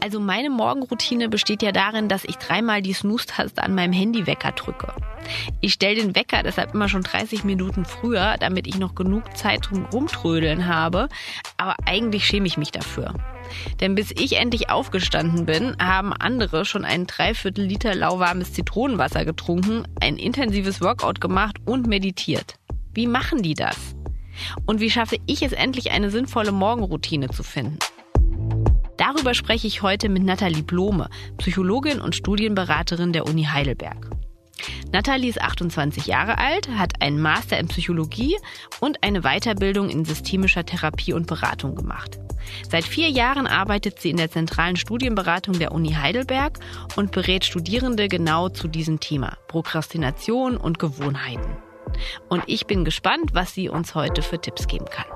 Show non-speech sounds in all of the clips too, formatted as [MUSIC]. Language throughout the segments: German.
Also meine Morgenroutine besteht ja darin, dass ich dreimal die Snooze-Taste an meinem Handywecker drücke. Ich stelle den Wecker deshalb immer schon 30 Minuten früher, damit ich noch genug Zeit zum Rumtrödeln habe. Aber eigentlich schäme ich mich dafür. Denn bis ich endlich aufgestanden bin, haben andere schon ein Dreiviertel Liter lauwarmes Zitronenwasser getrunken, ein intensives Workout gemacht und meditiert. Wie machen die das? Und wie schaffe ich es endlich, eine sinnvolle Morgenroutine zu finden? Darüber spreche ich heute mit Nathalie Blome, Psychologin und Studienberaterin der Uni Heidelberg. Nathalie ist 28 Jahre alt, hat einen Master in Psychologie und eine Weiterbildung in systemischer Therapie und Beratung gemacht. Seit vier Jahren arbeitet sie in der zentralen Studienberatung der Uni Heidelberg und berät Studierende genau zu diesem Thema Prokrastination und Gewohnheiten. Und ich bin gespannt, was sie uns heute für Tipps geben kann.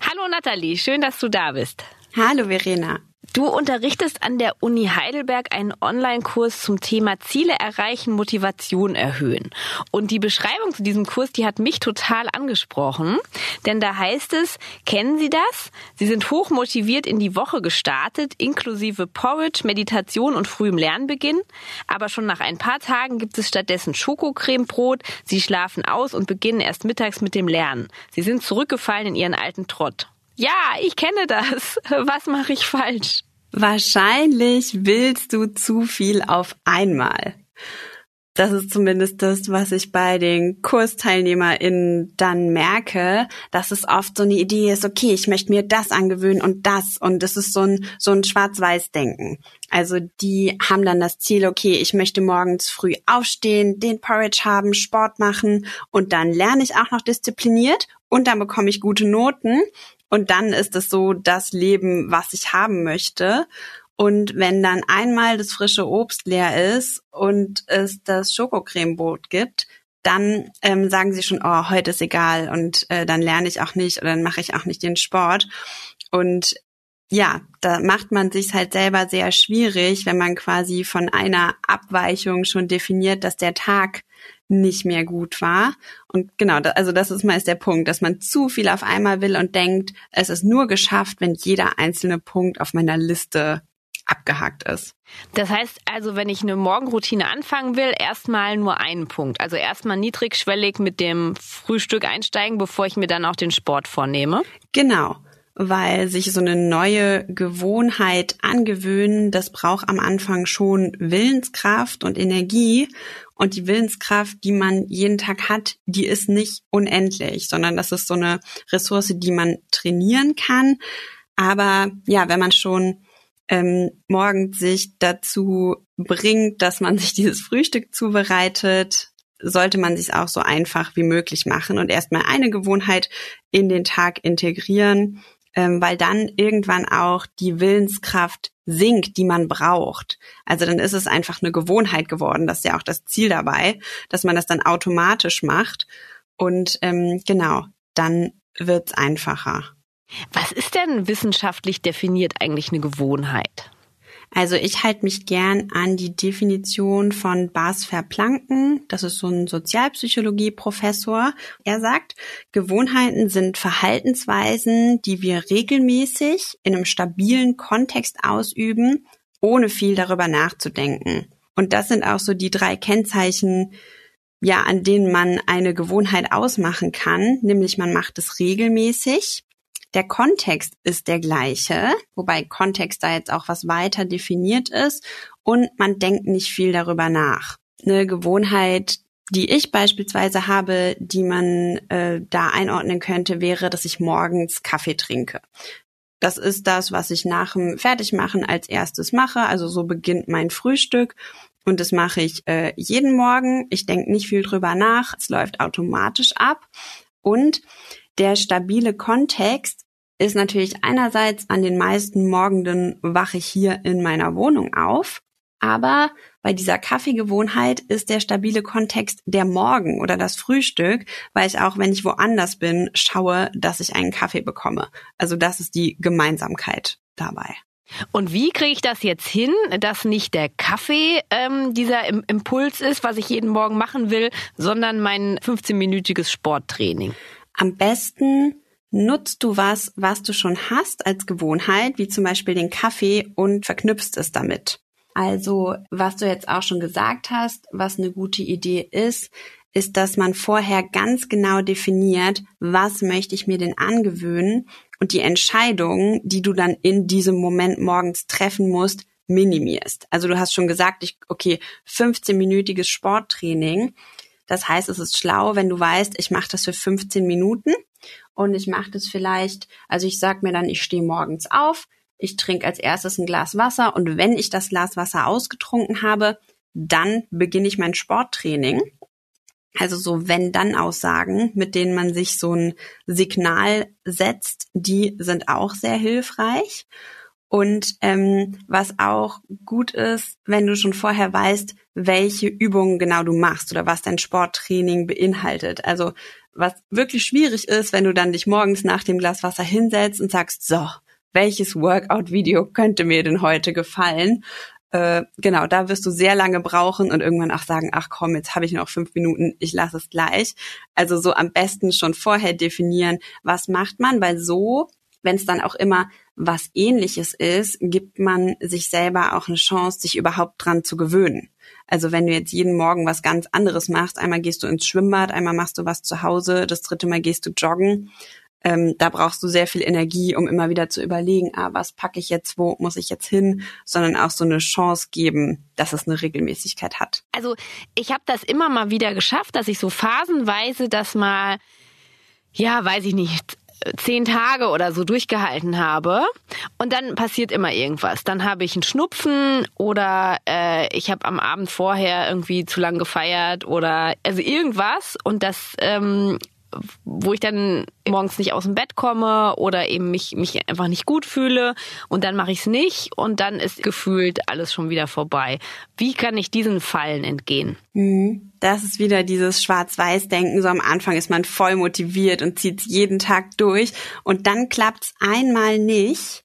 Hallo Nathalie, schön, dass du da bist. Hallo Verena. Du unterrichtest an der Uni Heidelberg einen Online-Kurs zum Thema Ziele erreichen, Motivation erhöhen. Und die Beschreibung zu diesem Kurs, die hat mich total angesprochen. Denn da heißt es, kennen Sie das? Sie sind hoch motiviert in die Woche gestartet, inklusive Porridge, Meditation und frühem Lernbeginn. Aber schon nach ein paar Tagen gibt es stattdessen Schokocremebrot. Sie schlafen aus und beginnen erst mittags mit dem Lernen. Sie sind zurückgefallen in ihren alten Trott. Ja, ich kenne das. [LAUGHS] Was mache ich falsch? Wahrscheinlich willst du zu viel auf einmal. Das ist zumindest das, was ich bei den KursteilnehmerInnen dann merke, dass es oft so eine Idee ist, okay, ich möchte mir das angewöhnen und das und es ist so ein, so ein Schwarz-Weiß-Denken. Also die haben dann das Ziel, okay, ich möchte morgens früh aufstehen, den Porridge haben, Sport machen und dann lerne ich auch noch diszipliniert und dann bekomme ich gute Noten und dann ist es so das Leben, was ich haben möchte. Und wenn dann einmal das frische Obst leer ist und es das Schokocremebrot gibt, dann ähm, sagen sie schon, oh, heute ist egal und äh, dann lerne ich auch nicht oder dann mache ich auch nicht den Sport. Und ja, da macht man sich halt selber sehr schwierig, wenn man quasi von einer Abweichung schon definiert, dass der Tag nicht mehr gut war. Und genau, also das ist meist der Punkt, dass man zu viel auf einmal will und denkt, es ist nur geschafft, wenn jeder einzelne Punkt auf meiner Liste abgehakt ist. Das heißt also, wenn ich eine Morgenroutine anfangen will, erstmal nur einen Punkt. Also erstmal niedrigschwellig mit dem Frühstück einsteigen, bevor ich mir dann auch den Sport vornehme. Genau weil sich so eine neue Gewohnheit angewöhnen, das braucht am Anfang schon Willenskraft und Energie. Und die Willenskraft, die man jeden Tag hat, die ist nicht unendlich, sondern das ist so eine Ressource, die man trainieren kann. Aber ja, wenn man schon ähm, morgens sich dazu bringt, dass man [LAUGHS] sich dieses Frühstück zubereitet, sollte man sich auch so einfach wie möglich machen und erstmal eine Gewohnheit in den Tag integrieren ähm, weil dann irgendwann auch die Willenskraft sinkt, die man braucht. Also dann ist es einfach eine Gewohnheit geworden. Das ist ja auch das Ziel dabei, dass man das dann automatisch macht. Und ähm, genau, dann wird's einfacher. Was ist denn wissenschaftlich definiert eigentlich eine Gewohnheit? Also ich halte mich gern an die Definition von Bas Verplanken. Das ist so ein Sozialpsychologie-Professor. Er sagt, Gewohnheiten sind Verhaltensweisen, die wir regelmäßig in einem stabilen Kontext ausüben, ohne viel darüber nachzudenken. Und das sind auch so die drei Kennzeichen, ja, an denen man eine Gewohnheit ausmachen kann, nämlich man macht es regelmäßig, der Kontext ist der gleiche, wobei Kontext da jetzt auch was weiter definiert ist und man denkt nicht viel darüber nach. Eine Gewohnheit, die ich beispielsweise habe, die man äh, da einordnen könnte, wäre, dass ich morgens Kaffee trinke. Das ist das, was ich nach dem Fertigmachen als erstes mache. Also so beginnt mein Frühstück. Und das mache ich äh, jeden Morgen. Ich denke nicht viel drüber nach. Es läuft automatisch ab. Und der stabile Kontext ist natürlich einerseits an den meisten Morgenden wache ich hier in meiner Wohnung auf, aber bei dieser Kaffeegewohnheit ist der stabile Kontext der Morgen oder das Frühstück, weil ich auch, wenn ich woanders bin, schaue, dass ich einen Kaffee bekomme. Also das ist die Gemeinsamkeit dabei. Und wie kriege ich das jetzt hin, dass nicht der Kaffee ähm, dieser Impuls ist, was ich jeden Morgen machen will, sondern mein 15-minütiges Sporttraining? Am besten nutzt du was, was du schon hast als Gewohnheit, wie zum Beispiel den Kaffee und verknüpfst es damit. Also, was du jetzt auch schon gesagt hast, was eine gute Idee ist, ist, dass man vorher ganz genau definiert, was möchte ich mir denn angewöhnen und die Entscheidung, die du dann in diesem Moment morgens treffen musst, minimierst. Also du hast schon gesagt, ich, okay, 15-minütiges Sporttraining. Das heißt, es ist schlau, wenn du weißt, ich mache das für 15 Minuten und ich mache das vielleicht, also ich sag mir dann, ich stehe morgens auf, ich trinke als erstes ein Glas Wasser und wenn ich das Glas Wasser ausgetrunken habe, dann beginne ich mein Sporttraining. Also so wenn-dann-Aussagen, mit denen man sich so ein Signal setzt, die sind auch sehr hilfreich. Und ähm, was auch gut ist, wenn du schon vorher weißt, welche Übungen genau du machst oder was dein Sporttraining beinhaltet. Also was wirklich schwierig ist, wenn du dann dich morgens nach dem Glas Wasser hinsetzt und sagst, so, welches Workout-Video könnte mir denn heute gefallen? Äh, genau, da wirst du sehr lange brauchen und irgendwann auch sagen, ach komm, jetzt habe ich noch fünf Minuten, ich lasse es gleich. Also so am besten schon vorher definieren, was macht man, weil so, wenn es dann auch immer was ähnliches ist, gibt man sich selber auch eine Chance, sich überhaupt dran zu gewöhnen. Also wenn du jetzt jeden Morgen was ganz anderes machst, einmal gehst du ins Schwimmbad, einmal machst du was zu Hause, das dritte Mal gehst du joggen, ähm, da brauchst du sehr viel Energie, um immer wieder zu überlegen, ah, was packe ich jetzt, wo muss ich jetzt hin, sondern auch so eine Chance geben, dass es eine Regelmäßigkeit hat. Also ich habe das immer mal wieder geschafft, dass ich so phasenweise das mal, ja, weiß ich nicht, zehn Tage oder so durchgehalten habe und dann passiert immer irgendwas. Dann habe ich einen Schnupfen oder äh, ich habe am Abend vorher irgendwie zu lang gefeiert oder also irgendwas und das ähm, wo ich dann morgens nicht aus dem Bett komme oder eben mich, mich einfach nicht gut fühle und dann mache ich es nicht und dann ist gefühlt alles schon wieder vorbei. Wie kann ich diesen Fallen entgehen? Mhm. Das ist wieder dieses Schwarz-Weiß-Denken. So am Anfang ist man voll motiviert und zieht jeden Tag durch und dann klappt's einmal nicht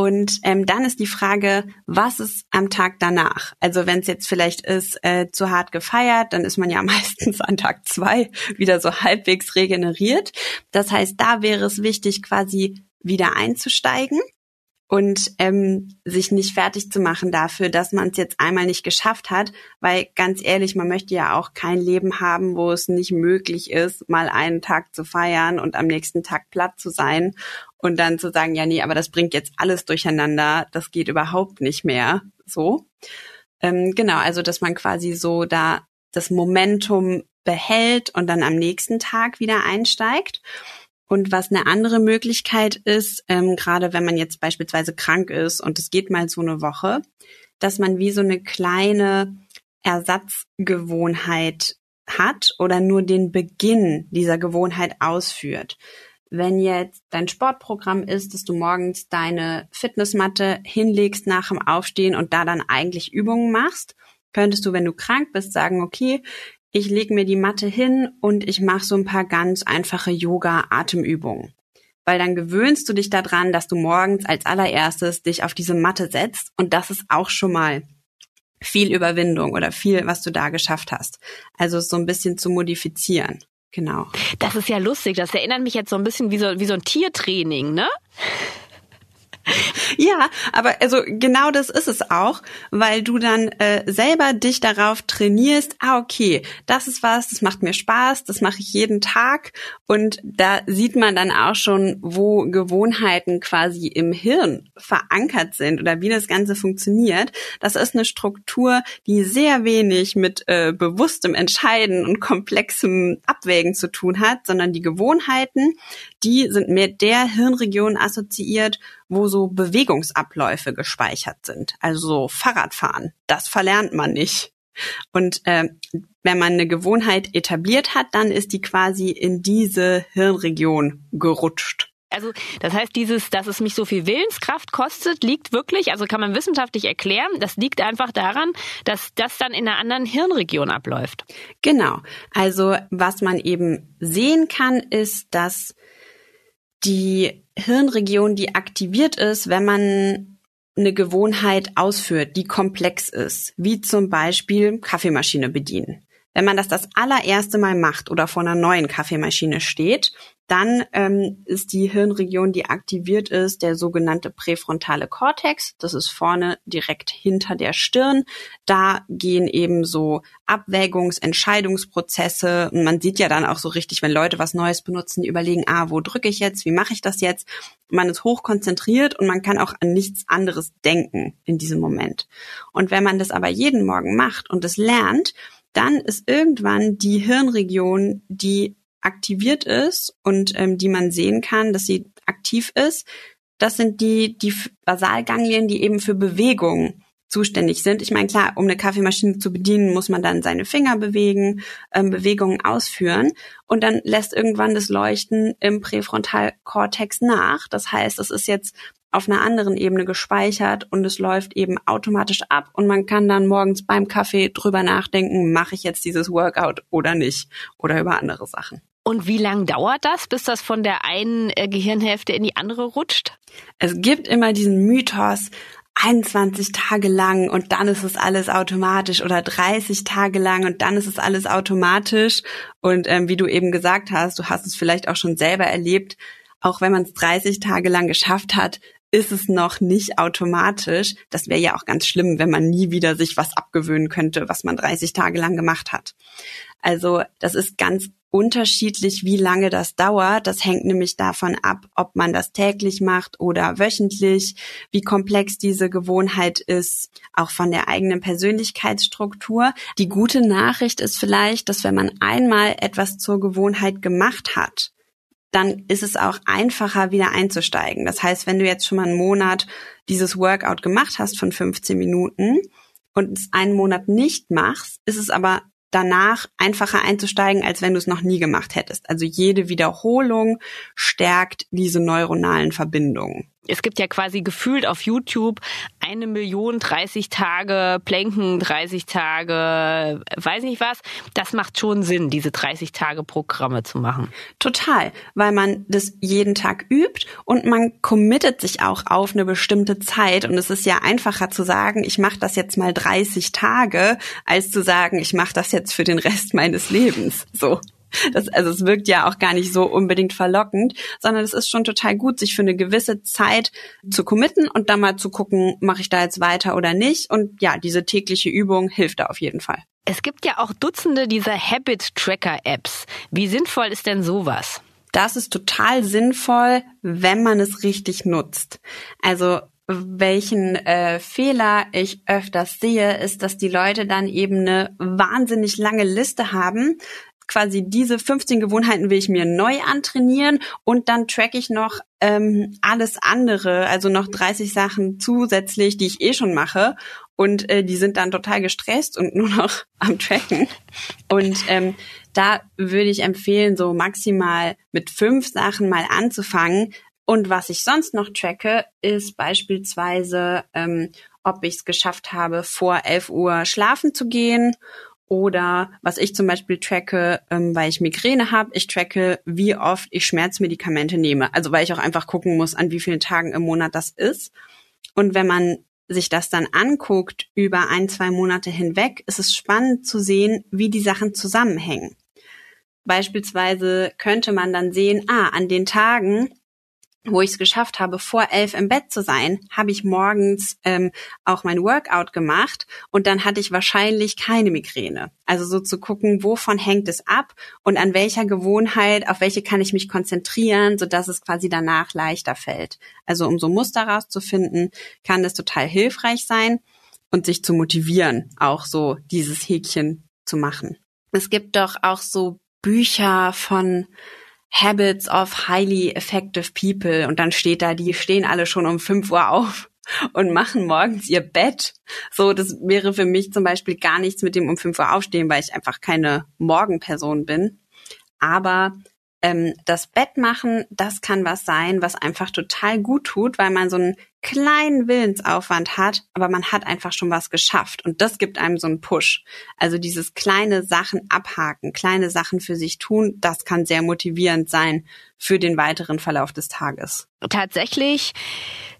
und ähm, dann ist die Frage, was ist am Tag danach? Also wenn es jetzt vielleicht ist, äh, zu hart gefeiert, dann ist man ja [LAUGHS] meistens an Tag zwei wieder so halbwegs regeneriert. Das heißt, da wäre es wichtig, quasi wieder einzusteigen und ähm, sich nicht fertig zu machen dafür, dass man es jetzt einmal nicht geschafft hat, weil ganz ehrlich, man möchte ja auch kein Leben haben, wo es nicht möglich ist, mal einen Tag zu feiern und am nächsten Tag platt zu sein und dann zu sagen, ja nee, aber das bringt jetzt alles durcheinander, das geht überhaupt nicht mehr, so. Ähm, genau, also dass man quasi so da das Momentum behält und dann am nächsten Tag wieder einsteigt. Und was eine andere Möglichkeit ist, ähm, gerade wenn man jetzt beispielsweise krank ist und es geht mal so eine Woche, dass man wie so eine kleine Ersatzgewohnheit hat oder nur den Beginn dieser Gewohnheit ausführt. Wenn jetzt dein Sportprogramm ist, dass du morgens deine Fitnessmatte hinlegst nach dem Aufstehen und da dann eigentlich Übungen machst, könntest du, wenn du krank bist, sagen, okay, ich lege mir die Matte hin und ich mache so ein paar ganz einfache Yoga-Atemübungen. Weil dann gewöhnst du dich daran, dass du morgens als allererstes dich auf diese Matte setzt und das ist auch schon mal viel Überwindung oder viel, was du da geschafft hast. Also so ein bisschen zu modifizieren. Genau. Das ist ja lustig. Das erinnert mich jetzt so ein bisschen wie so, wie so ein Tiertraining, ne? [LAUGHS] Ja, aber also genau das ist es auch, weil du dann äh, selber dich darauf trainierst, ah okay, das ist was, das macht mir Spaß, das mache ich jeden Tag und da sieht man dann auch schon, wo Gewohnheiten quasi im Hirn verankert sind oder wie das Ganze funktioniert. Das ist eine Struktur, die sehr wenig mit äh, bewusstem Entscheiden und komplexem Abwägen zu tun hat, sondern die Gewohnheiten, die sind mit der Hirnregion assoziiert, wo so Bewegungsabläufe gespeichert sind. Also Fahrradfahren, das verlernt man nicht. Und äh, wenn man eine Gewohnheit etabliert hat, dann ist die quasi in diese Hirnregion gerutscht. Also das heißt, dieses, dass es mich so viel Willenskraft kostet, liegt wirklich, also kann man wissenschaftlich erklären, das liegt einfach daran, dass das dann in einer anderen Hirnregion abläuft. Genau. Also was man eben sehen kann, ist, dass die Hirnregion, die aktiviert ist, wenn man eine Gewohnheit ausführt, die komplex ist, wie zum Beispiel Kaffeemaschine bedienen. Wenn man das das allererste Mal macht oder vor einer neuen Kaffeemaschine steht, dann ähm, ist die Hirnregion, die aktiviert ist, der sogenannte präfrontale Kortex. Das ist vorne direkt hinter der Stirn. Da gehen eben so Abwägungs-, Entscheidungsprozesse. Und man sieht ja dann auch so richtig, wenn Leute was Neues benutzen, die überlegen, ah, wo drücke ich jetzt? Wie mache ich das jetzt? Man ist hochkonzentriert und man kann auch an nichts anderes denken in diesem Moment. Und wenn man das aber jeden Morgen macht und es lernt, dann ist irgendwann die Hirnregion, die aktiviert ist und ähm, die man sehen kann, dass sie aktiv ist, das sind die, die Basalganglien, die eben für Bewegung zuständig sind. Ich meine, klar, um eine Kaffeemaschine zu bedienen, muss man dann seine Finger bewegen, ähm, Bewegungen ausführen und dann lässt irgendwann das Leuchten im Präfrontalkortex nach. Das heißt, es ist jetzt auf einer anderen Ebene gespeichert und es läuft eben automatisch ab und man kann dann morgens beim Kaffee drüber nachdenken, mache ich jetzt dieses Workout oder nicht oder über andere Sachen. Und wie lang dauert das, bis das von der einen äh, Gehirnhälfte in die andere rutscht? Es gibt immer diesen Mythos, 21 Tage lang und dann ist es alles automatisch oder 30 Tage lang und dann ist es alles automatisch. Und ähm, wie du eben gesagt hast, du hast es vielleicht auch schon selber erlebt, auch wenn man es 30 Tage lang geschafft hat, ist es noch nicht automatisch. Das wäre ja auch ganz schlimm, wenn man nie wieder sich was abgewöhnen könnte, was man 30 Tage lang gemacht hat. Also das ist ganz unterschiedlich, wie lange das dauert. Das hängt nämlich davon ab, ob man das täglich macht oder wöchentlich, wie komplex diese Gewohnheit ist, auch von der eigenen Persönlichkeitsstruktur. Die gute Nachricht ist vielleicht, dass wenn man einmal etwas zur Gewohnheit gemacht hat, dann ist es auch einfacher, wieder einzusteigen. Das heißt, wenn du jetzt schon mal einen Monat dieses Workout gemacht hast von 15 Minuten und es einen Monat nicht machst, ist es aber danach einfacher einzusteigen, als wenn du es noch nie gemacht hättest. Also jede Wiederholung stärkt diese neuronalen Verbindungen es gibt ja quasi gefühlt auf YouTube eine Million 30 Tage Planken, 30 Tage, weiß nicht was. Das macht schon Sinn, diese 30 Tage Programme zu machen. Total, weil man das jeden Tag übt und man committet sich auch auf eine bestimmte Zeit. Und es ist ja einfacher zu sagen, ich mache das jetzt mal 30 Tage, als zu sagen, ich mache das jetzt für den Rest meines Lebens. So. Das, also es wirkt ja auch gar nicht so unbedingt verlockend, sondern es ist schon total gut, sich für eine gewisse Zeit zu committen und dann mal zu gucken, mache ich da jetzt weiter oder nicht. Und ja, diese tägliche Übung hilft da auf jeden Fall. Es gibt ja auch Dutzende dieser Habit-Tracker-Apps. Wie sinnvoll ist denn sowas? Das ist total sinnvoll, wenn man es richtig nutzt. Also welchen äh, Fehler ich öfters sehe, ist, dass die Leute dann eben eine wahnsinnig lange Liste haben quasi diese 15 Gewohnheiten will ich mir neu antrainieren und dann track ich noch ähm, alles andere, also noch 30 Sachen zusätzlich, die ich eh schon mache. Und äh, die sind dann total gestresst und [LAUGHS] nur noch am Tracken. Und ähm, da würde ich empfehlen, so maximal mit fünf Sachen mal anzufangen. Und was ich sonst noch tracke, ist beispielsweise, ähm, ob ich es geschafft habe, vor 11 Uhr schlafen zu gehen oder was ich zum Beispiel tracke, ähm, weil ich Migräne habe, ich tracke, wie oft ich Schmerzmedikamente nehme. Also weil ich auch einfach gucken muss, an wie vielen Tagen im Monat das ist. Und wenn man sich das dann anguckt über ein, zwei Monate hinweg, ist es spannend zu sehen, wie die Sachen zusammenhängen. Beispielsweise könnte man dann sehen, ah, an den Tagen, wo ich es geschafft habe, vor elf im Bett zu sein, habe ich morgens ähm, auch mein Workout gemacht und dann hatte ich wahrscheinlich keine Migräne. Also so zu gucken, wovon hängt es ab und an welcher Gewohnheit, auf welche kann ich mich konzentrieren, so dass es quasi danach leichter fällt. Also um so Muster rauszufinden, kann das total hilfreich sein und sich zu motivieren, auch so dieses Häkchen zu machen. Es gibt doch auch so Bücher von Habits of Highly Effective People und dann steht da, die stehen alle schon um 5 Uhr auf und machen morgens ihr Bett. So, das wäre für mich zum Beispiel gar nichts mit dem um 5 Uhr aufstehen, weil ich einfach keine Morgenperson bin. Aber ähm, das Bett machen, das kann was sein, was einfach total gut tut, weil man so ein kleinen Willensaufwand hat, aber man hat einfach schon was geschafft und das gibt einem so einen Push. Also dieses kleine Sachen abhaken, kleine Sachen für sich tun, das kann sehr motivierend sein für den weiteren Verlauf des Tages. Tatsächlich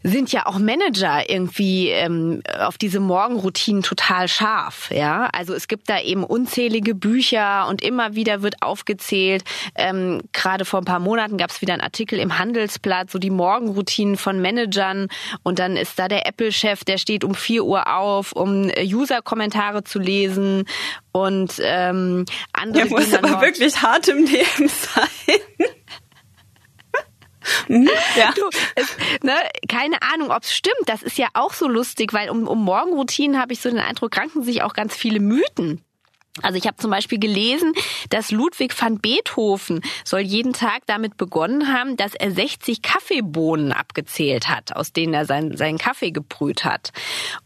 sind ja auch Manager irgendwie ähm, auf diese Morgenroutinen total scharf. Ja, also es gibt da eben unzählige Bücher und immer wieder wird aufgezählt. Ähm, Gerade vor ein paar Monaten gab es wieder einen Artikel im Handelsblatt, so die Morgenroutinen von Managern. Und dann ist da der Apple-Chef, der steht um vier Uhr auf, um äh, User-Kommentare zu lesen und ähm, andere. Der muss aber wirklich hart im Leben [LAUGHS] sein. Mhm, ja. Du, es, ne, keine Ahnung, ob es stimmt. Das ist ja auch so lustig, weil um, um Morgenroutinen habe ich so den Eindruck, ranken sich auch ganz viele Mythen. Also ich habe zum Beispiel gelesen, dass Ludwig van Beethoven soll jeden Tag damit begonnen haben, dass er 60 Kaffeebohnen abgezählt hat, aus denen er seinen, seinen Kaffee gebrüht hat.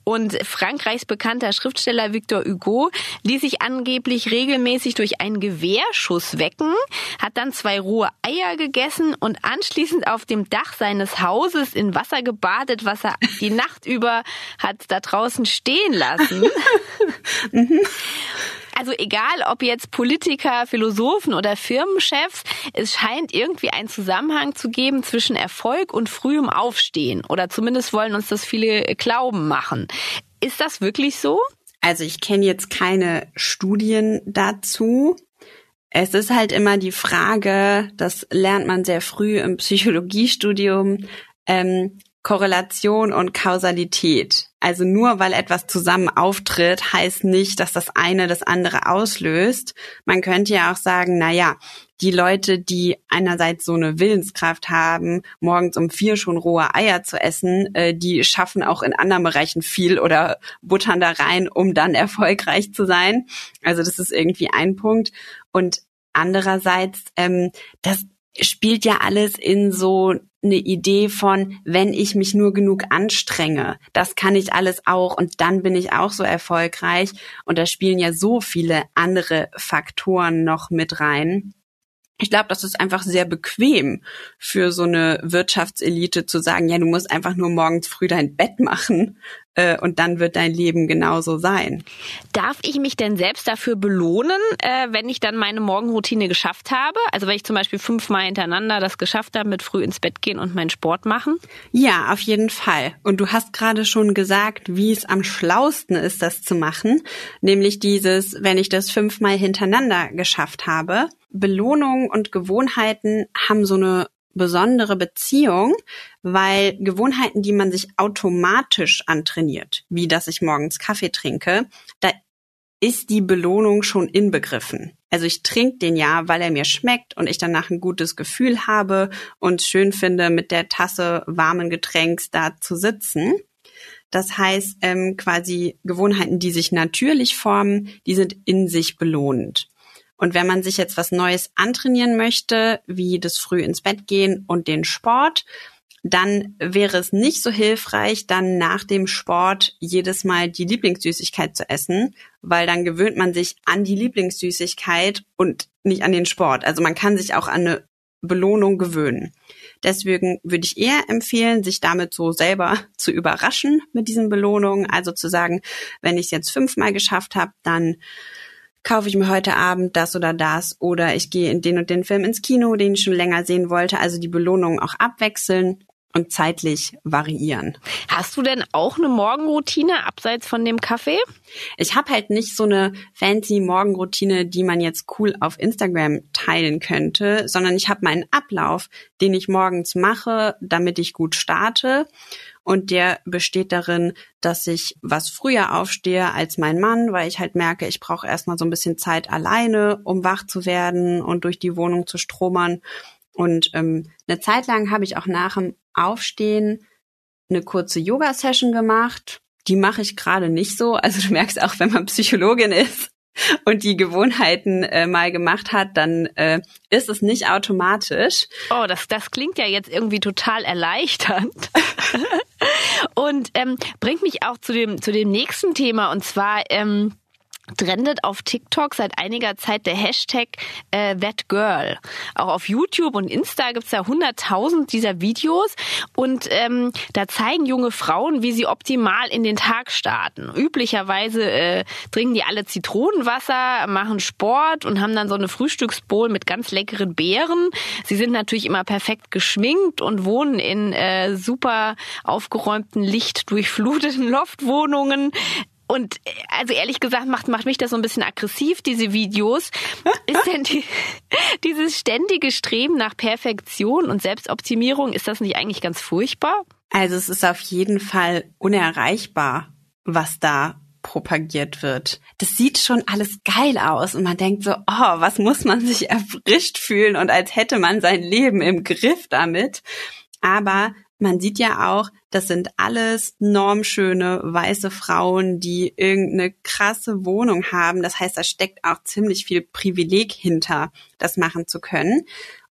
Und Frankreichs bekannter Schriftsteller Victor Hugo ließ sich angeblich regelmäßig durch einen Gewehrschuss wecken, hat dann zwei rohe Eier gegessen und anschließend auf dem Dach seines Hauses in Wasser gebadet, was er die Nacht über hat da draußen stehen lassen. [LAUGHS] Mhm. Also egal, ob jetzt Politiker, Philosophen oder Firmenchefs, es scheint irgendwie einen Zusammenhang zu geben zwischen Erfolg und frühem Aufstehen. Oder zumindest wollen uns das viele glauben machen. Ist das wirklich so? Also ich kenne jetzt keine Studien dazu. Es ist halt immer die Frage, das lernt man sehr früh im Psychologiestudium, ähm, Korrelation und Kausalität. Also nur weil etwas zusammen auftritt, heißt nicht, dass das eine das andere auslöst. Man könnte ja auch sagen, na ja, die Leute, die einerseits so eine Willenskraft haben, morgens um vier schon rohe Eier zu essen, äh, die schaffen auch in anderen Bereichen viel oder buttern da rein, um dann [LAUGHS] erfolgreich zu sein. Also das ist irgendwie ein Punkt. Und andererseits, ähm, das spielt ja alles in so eine Idee von, wenn ich mich nur genug anstrenge, das kann ich alles auch und dann bin ich auch so erfolgreich. Und da spielen ja so viele andere Faktoren noch mit rein. Ich glaube, das ist einfach sehr bequem für so eine Wirtschaftselite zu sagen, ja, du musst einfach nur morgens früh dein Bett machen äh, und dann wird dein Leben genauso sein. Darf ich mich denn selbst dafür belohnen, äh, wenn ich dann meine Morgenroutine geschafft habe? Also wenn ich zum Beispiel fünfmal hintereinander das geschafft habe, mit früh ins Bett gehen und meinen Sport machen? Ja, auf jeden Fall. Und du hast gerade schon gesagt, wie es am schlausten ist, das zu machen. Nämlich dieses, wenn ich das fünfmal hintereinander geschafft habe. Belohnungen und Gewohnheiten haben so eine besondere Beziehung, weil Gewohnheiten, die man sich automatisch antrainiert, wie dass ich morgens Kaffee trinke, da ist die Belohnung schon inbegriffen. Also ich trinke den ja, weil er mir schmeckt und ich danach ein gutes Gefühl habe und schön finde, mit der Tasse warmen Getränks da zu sitzen. Das heißt, ähm, quasi Gewohnheiten, die sich natürlich formen, die sind in sich belohnend. Und wenn man sich jetzt was Neues antrainieren möchte, wie das früh ins Bett gehen und den Sport, dann wäre es nicht so hilfreich, dann nach dem Sport jedes Mal die Lieblingssüßigkeit zu essen, weil dann gewöhnt man sich an die Lieblingssüßigkeit und nicht an den Sport. Also man kann sich auch an eine Belohnung gewöhnen. Deswegen würde ich eher empfehlen, sich damit so selber [LAUGHS] zu überraschen mit diesen Belohnungen. Also zu sagen, wenn ich es jetzt fünfmal geschafft habe, dann kaufe ich mir heute Abend das oder das oder ich gehe in den und den Film ins Kino, den ich schon länger sehen wollte. Also die Belohnungen auch abwechseln und zeitlich variieren. Hast du denn auch eine Morgenroutine abseits von dem Kaffee? Ich habe halt nicht so eine fancy Morgenroutine, die man jetzt cool auf Instagram teilen könnte, sondern ich habe meinen Ablauf, den ich morgens mache, damit ich gut starte und der besteht darin, dass ich was früher aufstehe als mein Mann, weil ich halt merke, ich brauche erstmal so ein bisschen Zeit alleine, um wach zu werden und durch die Wohnung zu stromern. Und ähm, eine Zeit lang habe ich auch nach dem Aufstehen eine kurze Yoga-Session gemacht. Die mache ich gerade nicht so. Also du merkst auch, wenn man Psychologin ist, [LAUGHS] und die Gewohnheiten äh, mal gemacht hat, dann äh, ist es nicht automatisch. Oh, das, das klingt ja jetzt irgendwie total erleichternd. [LAUGHS] und ähm, bringt mich auch zu dem, zu dem nächsten Thema und zwar ähm, trendet auf TikTok seit einiger Zeit der Hashtag äh, ThatGirl. Auch auf YouTube und Insta gibt's ja hunderttausend dieser Videos und ähm, da zeigen junge Frauen, wie sie optimal in den Tag starten. Üblicherweise äh, trinken die alle Zitronenwasser, machen Sport und haben dann so eine Frühstücksbowl mit ganz leckeren Beeren. Sie sind natürlich immer perfekt geschminkt und wohnen in äh, super aufgeräumten, lichtdurchfluteten [LAUGHS] Loftwohnungen. Und äh, also ehrlich gesagt macht, macht mich das so ein bisschen aggressiv, diese Videos. [LAUGHS] Ist denn die, [LAUGHS] dieses ständige Streben nach Perfektion und Selbstoptimierung, ist das nicht eigentlich ganz furchtbar? Also es ist auf jeden Fall unerreichbar, was da propagiert wird. Das sieht schon alles geil aus und man denkt so, oh, was muss man sich erfrischt fühlen und als hätte man sein Leben im Griff damit. Aber man sieht ja auch, das sind alles normschöne weiße Frauen, die irgendeine krasse Wohnung haben. Das heißt, da steckt auch ziemlich viel Privileg hinter, das machen zu können.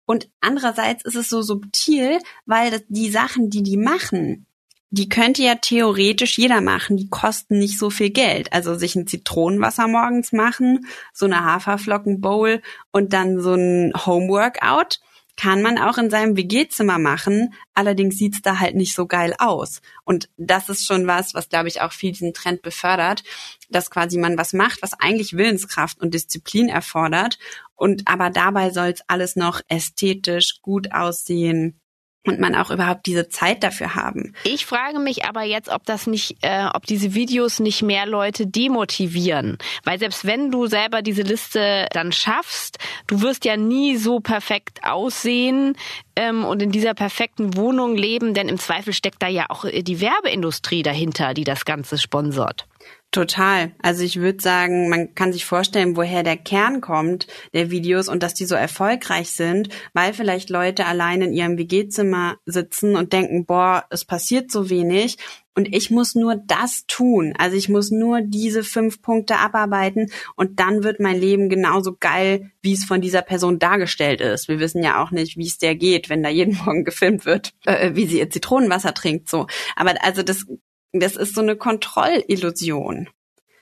Und andererseits ist es so subtil, weil die Sachen, die die machen, die könnte ja theoretisch jeder machen. Die kosten nicht so viel Geld. Also sich ein Zitronenwasser morgens machen, so eine Haferflockenbowl und dann so ein Homeworkout kann man auch in seinem WG-Zimmer machen. Allerdings sieht's da halt nicht so geil aus. Und das ist schon was, was glaube ich auch viel diesen Trend befördert, dass quasi man was macht, was eigentlich Willenskraft und Disziplin erfordert. Und aber dabei soll's alles noch ästhetisch gut aussehen, und man auch überhaupt diese Zeit dafür haben. Ich frage mich aber jetzt, ob das nicht, äh, ob diese Videos nicht mehr Leute demotivieren, weil selbst wenn du selber diese Liste dann schaffst, du wirst ja nie so perfekt aussehen ähm, und in dieser perfekten Wohnung leben, denn im Zweifel steckt da ja auch die Werbeindustrie dahinter, die das Ganze sponsort. Total. Also ich würde sagen, man kann sich vorstellen, woher der Kern kommt der Videos und dass die so erfolgreich sind, weil vielleicht Leute allein in ihrem WG-Zimmer sitzen und denken, boah, es passiert so wenig und ich muss nur das tun. Also ich muss nur diese fünf Punkte abarbeiten und dann wird mein Leben genauso geil, wie es von dieser Person dargestellt ist. Wir wissen ja auch nicht, wie es der geht, wenn da jeden [LAUGHS] Morgen gefilmt wird, äh, wie sie ihr Zitronenwasser trinkt, so. Aber also das das ist so eine Kontrollillusion.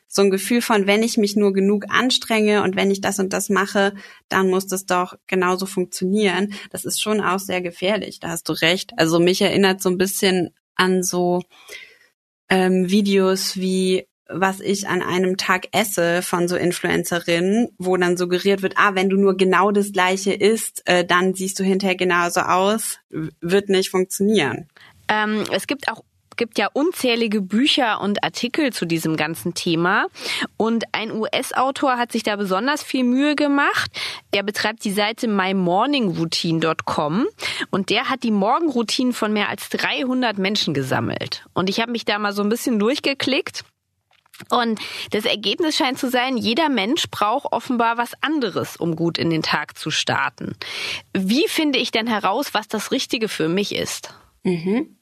So ein Gefühl von, wenn ich mich nur genug anstrenge und wenn ich das und das mache, dann muss das doch genauso funktionieren. Das ist schon auch sehr gefährlich, da hast du recht. Also mich erinnert so ein bisschen an so ähm, Videos wie was ich an einem Tag esse von so Influencerinnen, wo dann suggeriert wird, ah, wenn du nur genau das gleiche isst, äh, dann siehst du hinterher genauso aus, wird nicht funktionieren. Ähm, es gibt auch gibt ja unzählige Bücher und Artikel zu diesem ganzen Thema. Und ein US-Autor hat sich da besonders viel Mühe gemacht. Der betreibt die Seite mymorningroutine.com und der hat die Morgenroutinen von mehr als 300 Menschen gesammelt. Und ich habe mich da mal so ein bisschen durchgeklickt. Und das Ergebnis scheint zu sein, jeder Mensch braucht offenbar was anderes, um gut in den Tag zu starten. Wie finde ich denn heraus, was das Richtige für mich ist? Mhm.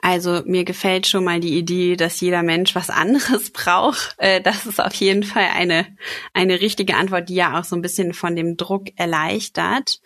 Also mir gefällt schon mal die Idee, dass jeder Mensch was anderes [LAUGHS] braucht. Äh, das ist auf jeden Fall eine, eine richtige Antwort, die ja auch so ein bisschen von dem Druck erleichtert.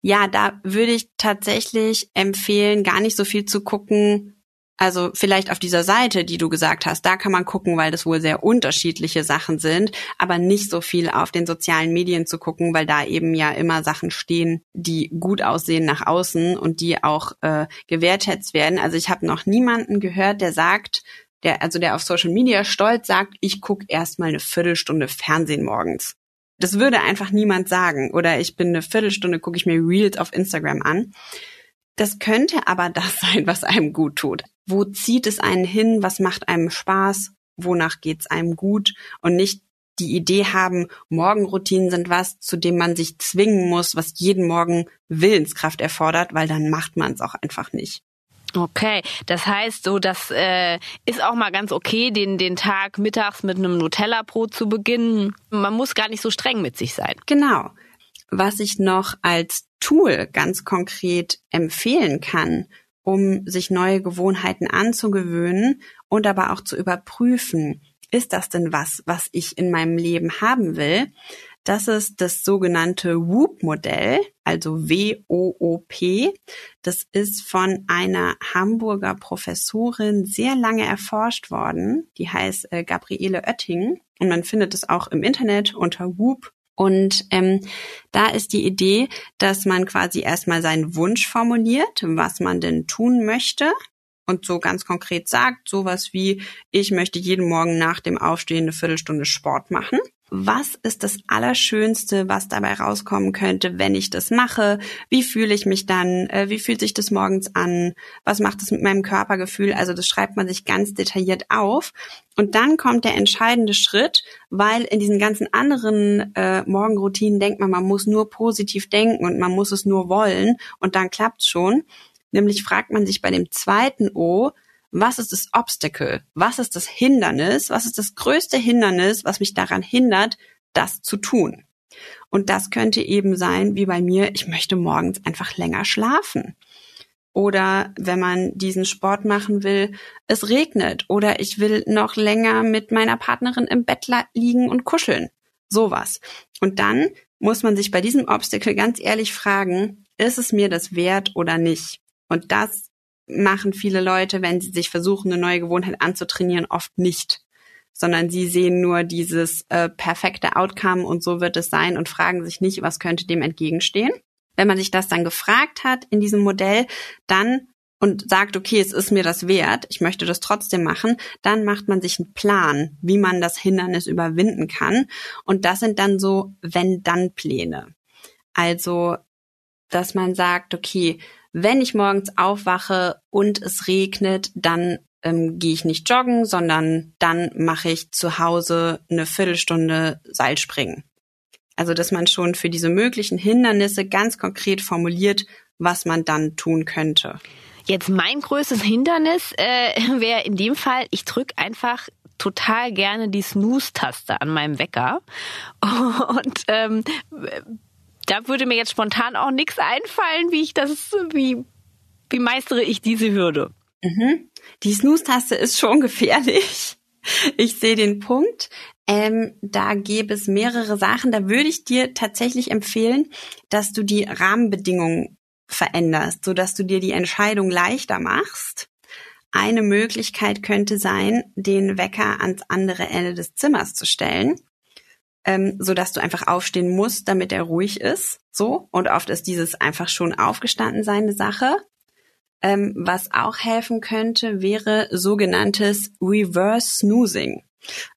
Ja, da würde ich tatsächlich empfehlen, gar nicht so viel zu gucken, also vielleicht auf dieser Seite, die du gesagt hast, da kann man gucken, weil das wohl sehr unterschiedliche Sachen sind, aber nicht so viel auf den sozialen Medien zu gucken, weil da eben ja immer Sachen stehen, die gut aussehen nach außen und die auch äh, gewertschätzt werden. Also ich habe noch niemanden gehört, der sagt, der also der auf Social Media stolz sagt, ich gucke erstmal eine Viertelstunde Fernsehen morgens. Das würde einfach niemand sagen. Oder ich bin eine Viertelstunde, gucke ich mir Reels auf Instagram an. Das könnte aber das [LAUGHS] sein, was einem gut tut. Wo zieht es einen hin? Was macht einem Spaß? Wonach geht's einem gut? Und nicht die Idee haben, Morgenroutinen sind was, zu dem man sich zwingen muss, was jeden Morgen Willenskraft erfordert, weil dann macht man es auch einfach nicht. Okay, das heißt, so das äh, ist auch mal ganz okay, den den Tag mittags mit einem Nutella-Brot zu beginnen. Man muss gar nicht so streng mit sich sein. Genau. Was ich noch als Tool ganz konkret empfehlen kann, um sich neue Gewohnheiten anzugewöhnen und aber auch zu überprüfen, ist das denn was, was ich in meinem Leben haben will? Das ist das sogenannte WOOP-Modell, also W-O-O-P. Das ist von einer Hamburger Professorin sehr lange erforscht worden. Die heißt äh, Gabriele Oetting. Und man findet es auch im Internet unter Whoop. Und ähm, da ist die Idee, dass man quasi erstmal seinen Wunsch formuliert, was man denn tun möchte. Und so ganz konkret sagt, sowas wie, ich möchte jeden Morgen nach dem Aufstehen eine Viertelstunde Sport machen was ist das Allerschönste, was dabei rauskommen könnte, wenn ich das mache? Wie fühle ich mich dann? Äh, wie fühlt sich das morgens an? Was macht es mit meinem Körpergefühl? Also das schreibt man sich ganz detailliert auf. Und dann kommt der entscheidende Schritt, weil in diesen ganzen anderen äh, Morgenroutinen denkt man, man muss nur positiv denken und man muss es nur wollen und dann klappt's schon. Nämlich fragt man sich bei dem zweiten O, was ist das Obstacle? Was ist das Hindernis? Was ist das größte Hindernis, was mich daran hindert, das zu tun? Und das könnte eben sein, wie bei mir, ich möchte morgens einfach länger schlafen. Oder wenn man diesen Sport machen will, es regnet. Oder ich will noch länger mit meiner Partnerin im Bett liegen und kuscheln. Sowas. Und dann muss man sich bei diesem Obstacle ganz ehrlich fragen, ist es mir das wert oder nicht? Und das machen viele Leute, wenn sie sich versuchen, eine neue Gewohnheit anzutrainieren, oft nicht, sondern sie sehen nur dieses äh, perfekte Outcome und so wird es sein und fragen sich nicht, was könnte dem entgegenstehen. Wenn man sich das dann gefragt hat in diesem Modell, dann und sagt, okay, es ist mir das wert, ich möchte das trotzdem machen, dann macht man sich einen Plan, wie man das Hindernis überwinden kann. Und das sind dann so Wenn-Dann-Pläne. Also, dass man sagt, okay, wenn ich morgens aufwache und es regnet, dann ähm, gehe ich nicht joggen, sondern dann mache ich zu Hause eine Viertelstunde Seilspringen. Also dass man schon für diese möglichen Hindernisse ganz konkret formuliert, was man dann tun könnte. Jetzt mein größtes Hindernis äh, [LAUGHS] wäre in dem Fall, ich drücke einfach total gerne die Snooze-Taste an meinem Wecker. [LAUGHS] Und ähm, da würde mir jetzt spontan auch nichts einfallen, wie ich das, wie, wie meistere ich diese Hürde. Mhm. Die Snooze-Taste ist schon [LAUGHS] gefährlich. Ich sehe den Punkt. Ähm, da gäbe es mehrere Sachen. Da würde ich dir tatsächlich empfehlen, dass du die Rahmenbedingungen veränderst, so dass du dir die Entscheidung leichter machst. Eine Möglichkeit könnte sein, den Wecker ans andere Ende des Zimmers zu stellen ähm, so dass du einfach aufstehen musst, damit er ruhig ist. So und oft ist dieses einfach schon aufgestanden seine Sache. Ähm, was auch helfen könnte, wäre sogenanntes Reverse Snoozing.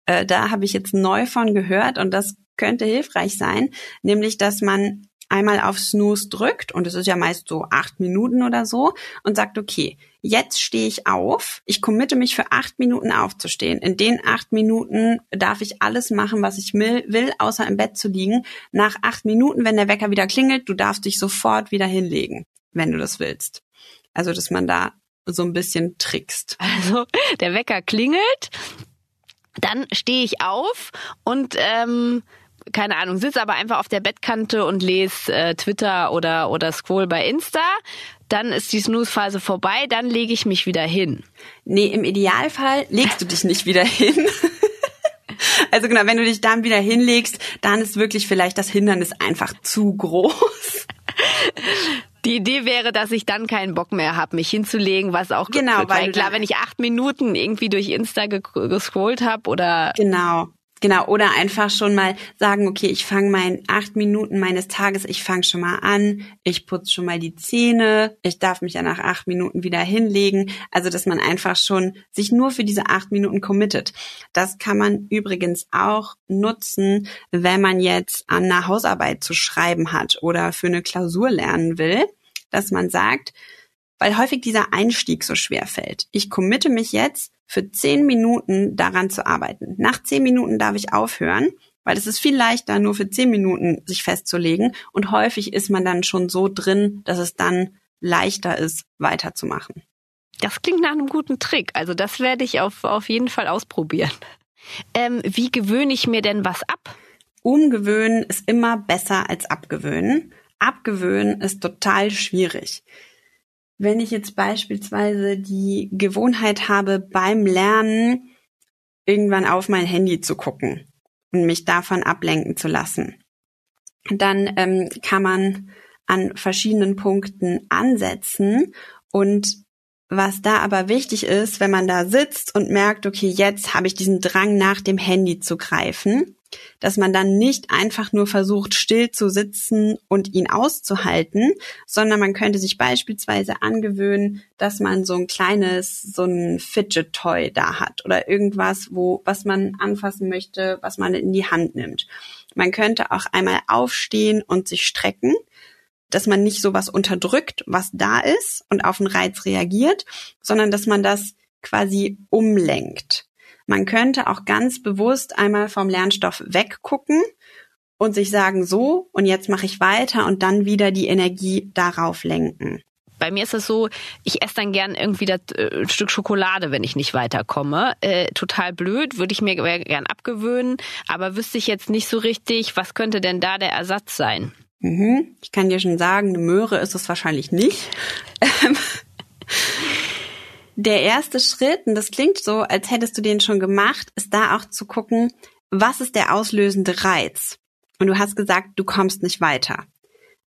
Äh, da habe ich jetzt neu von gehört und das könnte hilfreich sein, nämlich dass man einmal auf Snooze drückt, und es ist ja meist so acht Minuten oder so, und sagt, okay, jetzt stehe ich auf, ich committe mich für acht Minuten aufzustehen. In den acht Minuten darf ich alles machen, was ich will, außer im Bett zu liegen. Nach acht Minuten, wenn der Wecker wieder klingelt, du darfst dich sofort wieder hinlegen, wenn du das willst. Also, dass man da so ein bisschen trickst. [LAUGHS] Also, der Wecker klingelt, dann stehe ich auf und ähm, keine Ahnung, sitze aber einfach auf der Bettkante und lese äh, Twitter oder, oder scroll bei Insta. Dann ist die Snooze-Phase vorbei, dann lege ich mich wieder hin. Nee, im Idealfall legst du dich nicht wieder hin. [LAUGHS] also genau, wenn du dich dann wieder hinlegst, dann ist wirklich vielleicht das Hindernis einfach zu groß. [LAUGHS] Die Idee wäre, dass ich dann keinen Bock mehr habe, mich hinzulegen, was auch genau, wird, weil klar, wenn ich acht Minuten irgendwie durch Insta gescrollt habe oder genau Genau, oder einfach schon mal sagen, okay, ich fange mein acht Minuten meines Tages, ich fange schon mal an, ich putze schon mal die Zähne, ich darf mich ja nach acht Minuten wieder hinlegen. Also, dass man einfach schon sich nur für diese acht Minuten committet. Das kann man übrigens auch nutzen, wenn man jetzt an einer Hausarbeit zu schreiben hat oder für eine Klausur lernen will, dass man sagt, weil häufig dieser Einstieg so schwer fällt. Ich committe mich jetzt für zehn Minuten daran zu arbeiten. Nach zehn Minuten darf ich aufhören, weil es ist viel leichter, nur für zehn Minuten sich festzulegen. Und häufig ist man dann schon so drin, dass es dann leichter ist, weiterzumachen. Das klingt nach einem guten Trick. Also das werde ich auf, auf jeden Fall ausprobieren. Ähm, wie gewöhne ich mir denn was ab? Umgewöhnen ist immer besser als abgewöhnen. Abgewöhnen ist total schwierig. Wenn ich jetzt beispielsweise die Gewohnheit habe, beim Lernen irgendwann auf mein Handy zu gucken und mich davon ablenken zu lassen, dann ähm, kann man an verschiedenen Punkten ansetzen. Und Was da aber wichtig ist, wenn man da sitzt und merkt, okay, jetzt habe ich diesen Drang nach dem Handy zu greifen, dass man dann nicht einfach nur versucht, still zu sitzen und ihn auszuhalten, sondern man könnte sich beispielsweise angewöhnen, dass man so ein kleines, so ein Fidget Toy da hat oder irgendwas, wo, was man anfassen möchte, was man in die Hand nimmt. Man könnte auch einmal aufstehen und sich strecken dass man nicht sowas unterdrückt, was da ist und auf einen Reiz reagiert, sondern dass man das quasi umlenkt. Man könnte auch ganz bewusst einmal vom Lernstoff weggucken und sich sagen, so, und jetzt mache ich weiter und dann wieder die Energie darauf lenken. Bei mir ist es so, ich esse dann gern irgendwie das äh, Stück Schokolade, wenn ich nicht weiterkomme. Äh, total blöd, würde ich mir gern abgewöhnen, aber wüsste ich jetzt nicht so richtig, was könnte denn da der Ersatz sein? Mhm. Ich kann dir schon sagen, eine Möhre ist es wahrscheinlich nicht. [LAUGHS] Der erste Schritt, und das klingt so, als hättest du den schon gemacht, ist da auch zu gucken, was ist der auslösende Reiz? Und du hast gesagt, du kommst nicht weiter.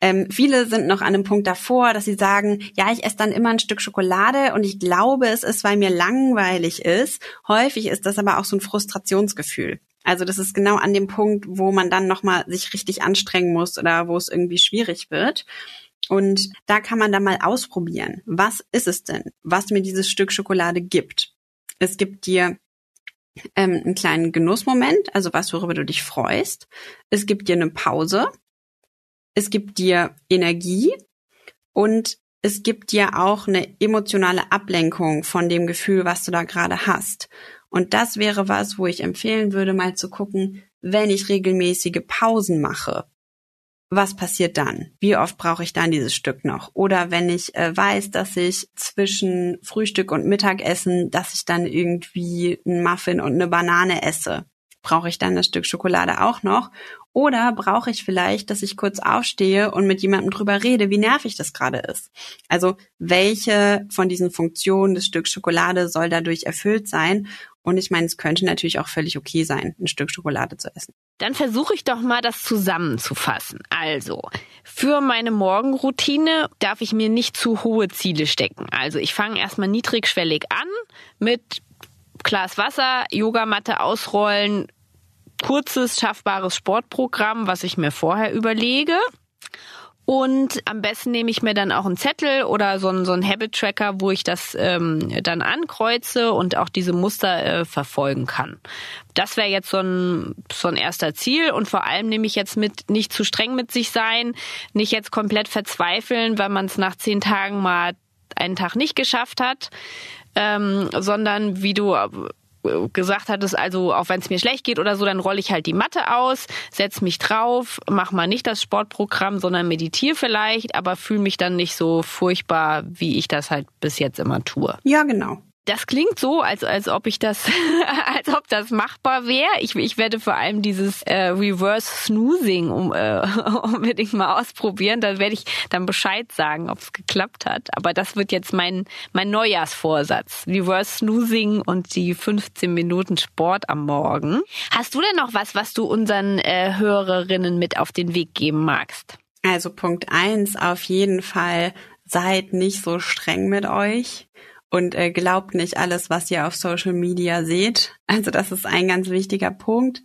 Ähm, viele sind noch an einem Punkt davor, dass sie sagen, ja, ich esse dann immer ein Stück Schokolade und ich glaube, es ist, weil mir langweilig ist. Häufig ist das aber auch so ein Frustrationsgefühl. Also das ist genau an dem Punkt, wo man dann nochmal sich richtig anstrengen muss oder wo es irgendwie schwierig wird. Und da kann man dann mal ausprobieren. Was ist es denn, was mir dieses Stück Schokolade gibt? Es gibt dir ähm, einen kleinen Genussmoment, also was, worüber du dich freust. Es gibt dir eine Pause. Es gibt dir Energie und es gibt dir auch eine emotionale Ablenkung von dem Gefühl, was du da gerade hast. Und das wäre was, wo ich empfehlen würde, mal zu gucken, wenn ich regelmäßige Pausen mache, was passiert dann? Wie oft brauche ich dann dieses Stück noch? Oder wenn ich äh, weiß, dass ich zwischen Frühstück und Mittagessen, dass ich dann irgendwie einen Muffin und eine Banane esse, brauche ich dann das Stück Schokolade auch noch? Oder brauche ich vielleicht, dass ich kurz aufstehe und mit jemandem drüber rede, wie nervig das gerade ist? Also welche von diesen Funktionen des Stück Schokolade soll dadurch erfüllt sein? Und ich meine, es könnte natürlich auch völlig okay sein, ein Stück Schokolade zu essen. Dann versuche ich doch mal, das zusammenzufassen. Also, für meine Morgenroutine darf ich mir nicht zu hohe Ziele stecken. Also, ich fange erstmal niedrigschwellig an mit Glas Wasser, Yogamatte ausrollen, kurzes, schaffbares Sportprogramm, was ich mir vorher überlege. Und am besten nehme ich mir dann auch einen Zettel oder so einen, so einen Habit-Tracker, wo ich das ähm, dann ankreuze und auch diese Muster äh, verfolgen kann. Das wäre jetzt so ein, so ein erster Ziel und vor allem nehme ich jetzt mit, nicht zu streng mit sich sein, nicht jetzt komplett verzweifeln, weil man es nach zehn Tagen mal einen Tag nicht geschafft hat, ähm, sondern wie du gesagt hattest, also auch wenn es mir schlecht geht oder so, dann rolle ich halt die Matte aus, setz mich drauf, mach mal nicht das Sportprogramm, sondern meditiere vielleicht, aber fühle mich dann nicht so furchtbar, wie ich das halt bis jetzt immer tue. Ja, genau. Das klingt so, als, als ob ich das, [LAUGHS] als ob das machbar wäre. Ich, ich werde vor allem dieses äh, Reverse Snoozing um, äh, [LAUGHS] unbedingt mal ausprobieren. Da werde ich dann Bescheid sagen, ob es geklappt hat. Aber das wird jetzt mein, mein Neujahrsvorsatz. Reverse Snoozing und die 15 Minuten Sport am Morgen. Hast du denn noch was, was du unseren äh, Hörerinnen mit auf den Weg geben magst? Also Punkt eins auf jeden Fall, seid nicht so streng mit euch und äh, glaubt nicht alles, was ihr auf Social Media seht. Also das ist ein ganz wichtiger Punkt.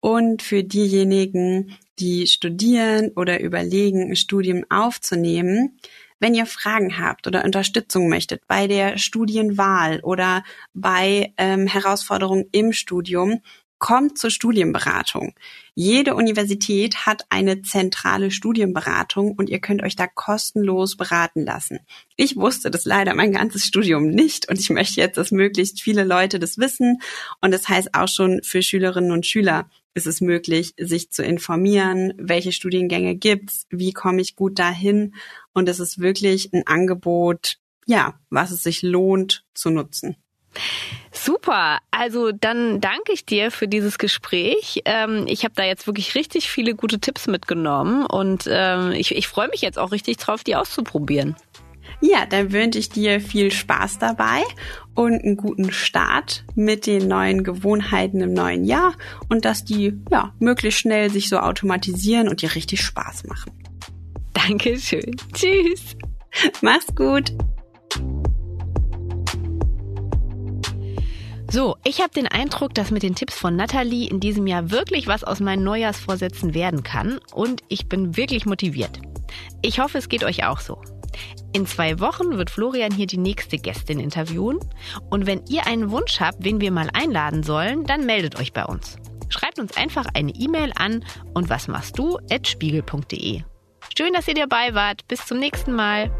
Und für diejenigen, die studieren oder überlegen, ein Studium aufzunehmen, wenn ihr Fragen habt oder Unterstützung möchtet bei der Studienwahl oder bei ähm, Herausforderungen im Studium, kommt zur Studienberatung. Jede Universität hat eine zentrale Studienberatung und ihr könnt euch da kostenlos beraten lassen. Ich wusste das leider mein ganzes Studium nicht und ich möchte jetzt, dass möglichst viele Leute das wissen. Und das heißt auch schon für Schülerinnen und Schüler ist es möglich, sich zu informieren, welche Studiengänge gibt's, wie komme ich gut dahin. Und es ist wirklich ein Angebot, ja, was es sich lohnt zu nutzen. Super, also dann danke ich dir für dieses Gespräch. Ähm, ich habe da jetzt wirklich richtig viele gute Tipps mitgenommen und ähm, ich, ich freue mich jetzt auch richtig drauf, die auszuprobieren. Ja, dann wünsche ich dir viel Spaß dabei und einen guten Start mit den neuen Gewohnheiten im neuen Jahr und dass die ja möglichst schnell sich so automatisieren und dir richtig Spaß machen. Dankeschön. Tschüss. Mach's gut. So, ich habe den Eindruck, dass mit den Tipps von Nathalie in diesem Jahr wirklich was aus meinen Neujahrsvorsätzen werden kann und ich bin wirklich motiviert. Ich hoffe, es geht euch auch so. In zwei Wochen wird Florian hier die nächste Gästin interviewen und wenn ihr einen Wunsch habt, wen wir mal einladen sollen, dann meldet euch bei uns. Schreibt uns einfach eine E-Mail an und was machst du at spiegel.de. Schön, dass ihr dabei wart. Bis zum nächsten Mal.